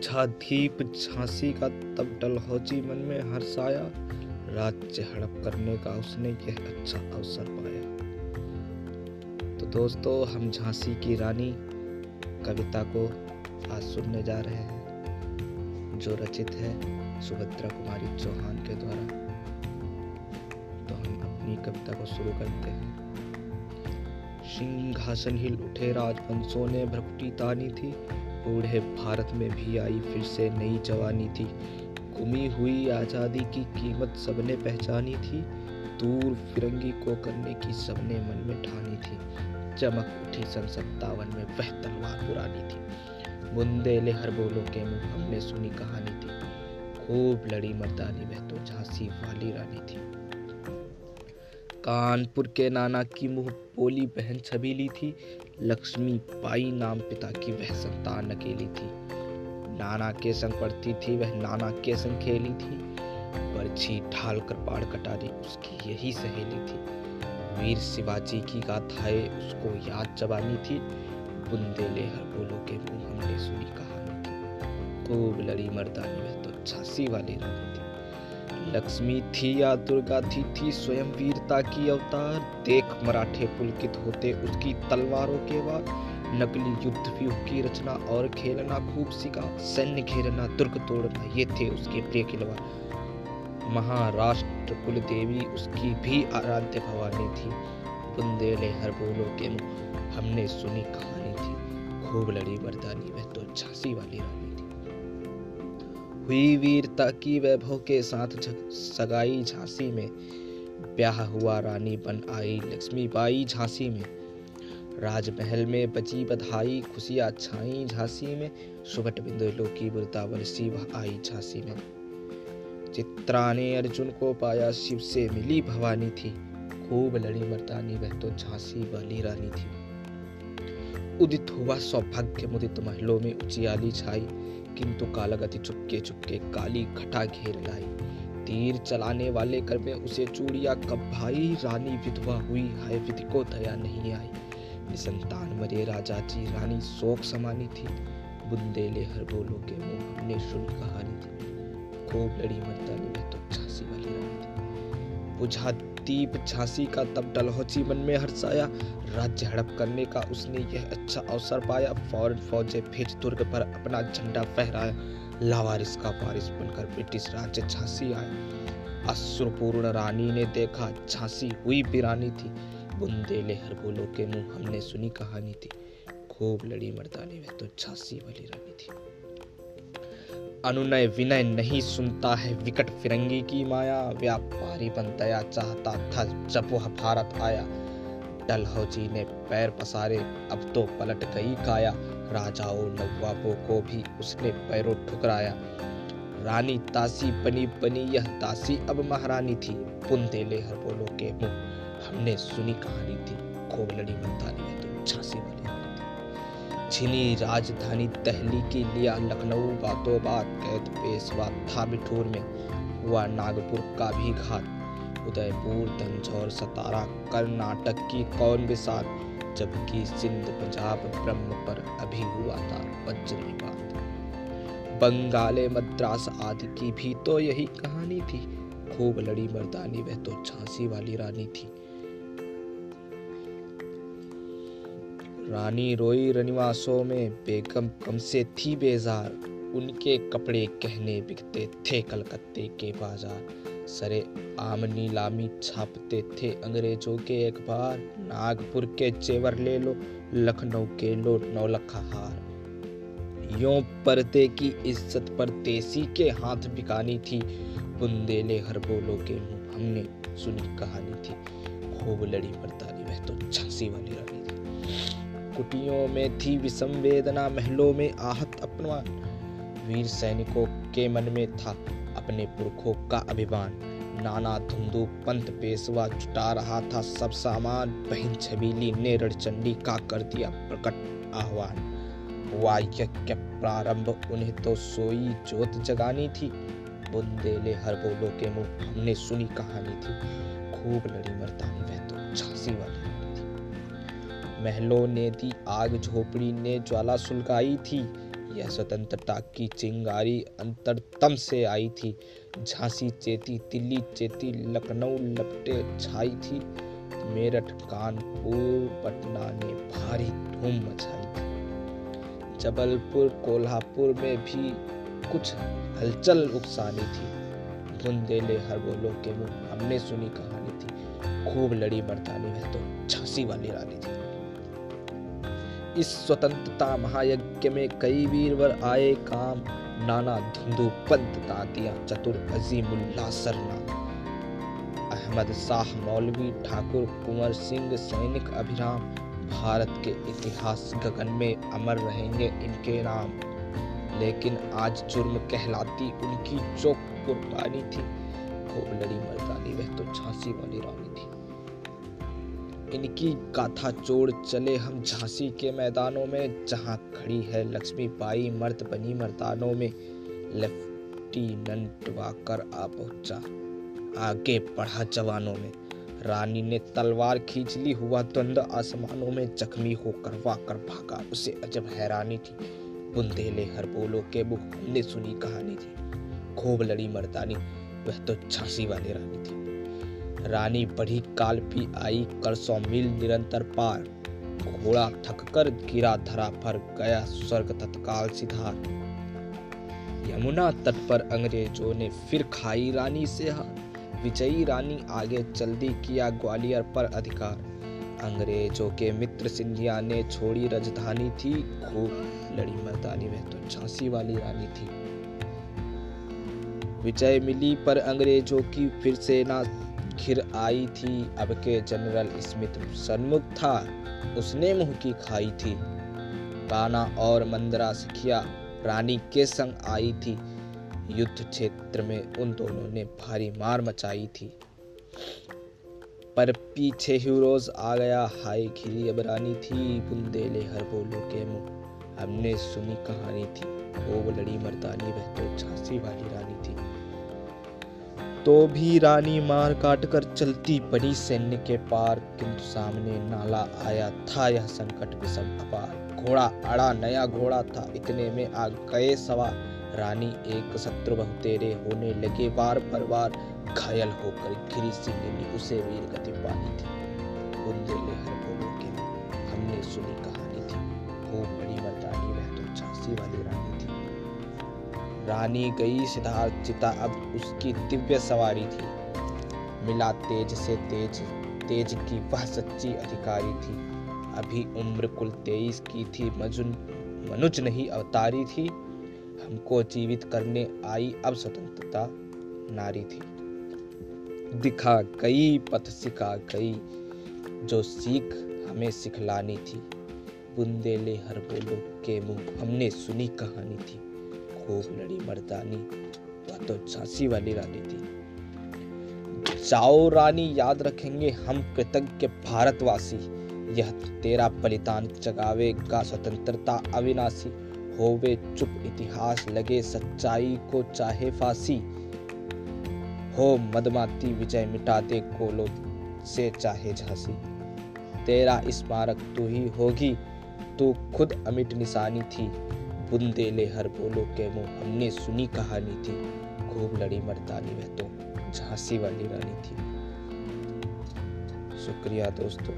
बुझा दीप झांसी का तब डलहौजी मन में हर्षाया राज्य हड़प करने का उसने यह अच्छा अवसर पाया। तो दोस्तों, हम झांसी की रानी कविता को आज सुनने जा रहे हैं, जो रचित है सुभद्रा कुमारी चौहान के द्वारा। तो हम अपनी कविता को शुरू करते हैं। सिंहासन हिल उठे राजवंशों ने भ्रकुटी तानी थी। बूढ़े भारत में भी आई फिर से नई जवानी थी। गुमी हुई आज़ादी की कीमत सबने पहचानी थी। दूर फिरंगी को करने की सबने मन में ठानी थी। चमक उठी सन सत्तावन में, वह तलवार पुरानी थी। बुंदेले हर बोलो के मुँह हमने सुनी कहानी थी। खूब लड़ी मर्दानी, वह तो झांसी वाली रानी थी। कानपुर के नाना की मुँह बोली बहन छबीली थी। लक्ष्मी बाई नाम पिता की वह संतान अकेली थी। नाना के संग पढ़ती थी, वह नाना के संग खेली थी। बर्छी ढाल कर पाड़ कटारी उसकी यही सहेली थी। वीर शिवाजी की गाथाएँ उसको याद जबानी थी। बुंदेले हर बोलो के मुँह हमने सुनी कहानी थी। खूब लड़ी मर्दानी, वह तो झांसी वाली रानी थी लक्ष्मी थी या दुर्गा थी थी स्वयं वीरता की अवतार। देख मराठे पुलकित होते उसकी तलवारों के वार। नकली युद्ध व्यूह की रचना और खेलना खूब सीखा। सैन्य घेरना, दुर्ग तोड़ना, ये थे उसके प्रिय किलवा महाराष्ट्र कुल देवी उसकी भी आराध्य भवानी थी। बुंदेले हर बोलो के हमने सुनी कहानी थी। खूब लड़ी मर्दानी, वह तो झांसी वाली रानी। हुई वीरता की वैभव के साथ सगाई झांसी में। ब्याह हुआ रानी बन आई लक्ष्मी बाई झांसी में। राजमहल में बची बधाई, खुशियाँ छाई झांसी में। सुबट बिंदुलो की वृतावन शिव आई झांसी में। चित्रा ने अर्जुन को पाया शिव से मिली भवानी थी। खूब लड़ी मर्दानी, वह तो झांसी वाली रानी थी। उदित हुआ सौभाग्य मुदित महलों में उचियाली छाई, किंतु कालागति चुपके चुपके काली घटा घेर लाई। तीर चलाने वाले कर में उसे चूड़िया कब भाई रानी, विधवा हुई हाय विधि को दया नहीं आई। निसंतान मरे राजा जी, रानी शोक समानी थी। बुंदेले हर बोलो के मुँह हमने सुन कहानी थी। खूब लड़ी मर्दानी में तो झांसी वाली रानी थी। बुझा दीप झांसी का तब डलहौची मन में हर्षाया राज्य हड़प करने का उसने यह अच्छा अवसर पाया। फ़ौरन फौजे भेज दुर्ग पर अपना झंडा फहराया। लावारिस का वारिस बनकर ब्रिटिश राज्य झांसी आया। अश्रुपूर्ण रानी ने देखा, झांसी हुई बिरानी थी। बुंदेले हर बोलो के मुँह हमने सुनी कहानी थी। खूब लड़ी मर्दानी में तो झांसी वाली रानी थी। अनुनय विनय नहीं सुनता है विकट फिरंगी की माया। व्यापारी बनतया, चाहता था जब वह भारत आया। डलहौजी ने पैर पसारे, अब तो पलट गई काया। राजाओं नवाबों को भी उसने पैरों ठुकराया। रानी तासी बनी बनी, यह तासी अब महारानी थी। बुंदेले हर बोलो के मुँह, हमने सुनी कहानी थी। खूब लड़ी मंदानी में तो झांसी वाली। छिनी राजधानी दहली की लिया लखनऊ बातों बात कैद पेशवा था बिठूर में हुआ नागपुर का भी घात। उदयपुर तंजौर सतारा, कर्नाटक की कौन विसार जबकि सिंध, पंजाब, ब्रह्म पर अभी हुआ था वज्र विवाद बंगाले मद्रास आदि की भी तो यही कहानी थी। खूब लड़ी मर्दानी, वह तो झांसी वाली रानी थी। रानी रोई रनिवासों में बेगम कम से थी बेजार। उनके कपड़े कहने बिकते थे कलकत्ते के बाज़ार। सरे आम नीलामी छापते थे अंग्रेज़ों के एक बार नागपुर के चेवर ले लो, लखनऊ के लो नौलखा हार। यो पर्दे की इज़्ज़त पर देसी के हाथ बिकानी थी। बुंदेले हर बोलो के मुँह हमने सुनी कहानी थी। खूब लड़ी मर्दानी वह तो झांसी वाली रानी थी। कुटियों में थी विषम वेदना महलों में आहत अपमान। वीर सैनिकों के मन में था अपने पुरखों का अभिमान। नाना धुंधु पंत पेशवा जुटा रहा था, सब सामान बहन छबीली ने रणचंडी का कर दिया प्रकट आह्वान। हुआ यज्ञ प्रारंभ, उन्हें तो सोई जोत जगानी थी। बुंदेले हर बोलो के मुँह हमने सुनी कहानी थी। खूब लड़ी मर्दानी, वह तो झांसी वाली। महलों ने दी आग, झोपड़ी ने ज्वाला सुलगाई थी। यह स्वतंत्रता की चिंगारी अंतरतम से आई थी। झांसी चेती दिल्ली चेती, लखनऊ लपटे छाई थी। मेरठ, कानपुर, पटना ने भारी धूम मचाई थी। जबलपुर, कोल्हापुर में भी कुछ हलचल उकसानी थी। बुंदेले हर बोलो के मुँह हमने सुनी कहानी थी। खूब लड़ी मर्दानी में तो झांसी वाली रानी थी। इस स्वतंत्रता महायज्ञ में कई वीरवर आए काम। नाना धुंधु पंत तांतिया चतुर अजीमुल्ला सरना अहमद शाह मौलवी, ठाकुर कुंवर सिंह सैनिक अभिराम। भारत के इतिहास गगन में अमर रहेंगे इनके नाम। लेकिन आज जुर्म कहलाती उनकी जो कुर्बानी थी। खूब लड़ी मर्दानी, वह तो झांसी वाली रानी थी। इनकी गाथा जोड़ चले हम झांसी के मैदानों में, जहाँ खड़ी है लक्ष्मी बाई मर्द बनी मर्दानों में। लेफ्टिनेंट वाकर आ पहुँचा, आगे बढ़ा जवानों में। रानी ने तलवार खींच ली, हुआ द्वंद आसमानों में जख्मी होकर वाकर भागा। उसे अजब हैरानी थी, बुंदेले हर बोलो के मुख हमने सुनी कहानी थी। खूब लड़ी मर्दानी, वह तो झांसी वाली रानी थी। रानी बढ़ी काल भी आई, कर सौ मील निरंतर पार। घोड़ा थककर गिरा धरा पर गया स्वर्ग तत्काल सिधार। यमुना तट पर अंग्रेज़ों ने फिर खाई रानी से हार। विजयी रानी आगे चल दी किया ग्वालियर पर अधिकार। अंग्रेज़ों के मित्र सिंधिया ने छोड़ी राजधानी थी। खूब लड़ी मर्दानी में तो झांसी वाली रानी थी। विजय मिली पर अंग्रेज़ों की फिर सेना घिर आई थी, अब के जनरल स्मिथ सन्मुख था। उसने मुँह की खाई थी। काना और मंदरा सखिया रानी के संग आई थी। युद्ध क्षेत्र में उन दोनों ने भारी मार मचाई थी। पर पीछे हीरोज आ गया हाय खिली, अब रानी थी बुंदेले हर बोलो के मुँह। हमने सुनी कहानी थी, वो लड़ी मर्दानी वह तो झांसी वाली रानी। तो भी रानी मार काट कर चलती पड़ी सैन्य के पार। किंतु सामने नाला आया था यह संकट विषम अपार। घोड़ा अड़ा, नया घोड़ा था, इतने में आ गए सवार रानी एक शत्रु बहुतेरे होने लगे बार पर बार घायल होकर गिरी सिंह ने उसे वीर गति पानी थी। बुंदेले हर बोलो के हमने सुनी कहानी थी। खूब बड़ी मर्दानी, वह तो झांसी वाली रानी रानी गई सिद्धार्थ चिता अब उसकी दिव्य सवारी थी। मिला तेज से तेज तेज की वह सच्ची अधिकारी थी। अभी उम्र कुल तेईस की थी। मजुन, मनुज नहीं, अवतारी थी। हमको जीवित करने आई अब स्वतंत्रता नारी थी। दिखा गई, पथ सिखा गई, जो सीख हमें सिखलानी थी। बुंदेले हर बोलो के मुँह, हमने सुनी कहानी थी। खूब लड़ी मर्दानी वह तो झांसी वाली रानी थी। जाओ रानी, याद रखेंगे हम कृतज्ञ भारतवासी। यह तेरा बलिदान जगावेगा स्वतंत्रता अविनाशी। होवे चुप इतिहास लगे सच्चाई को चाहे फांसी। हो मदमाती, विजय मिटा दे कोलो से चाहे झांसी। तेरा स्मारक तू ही होगी, तू खुद अमिट निशानी थी। बुंदेले हर बोलो के मुँह हमने सुनी कहानी थी। खूब लड़ी मर्दानी वह तो झांसी वाली रानी थी। शुक्रिया दोस्तों।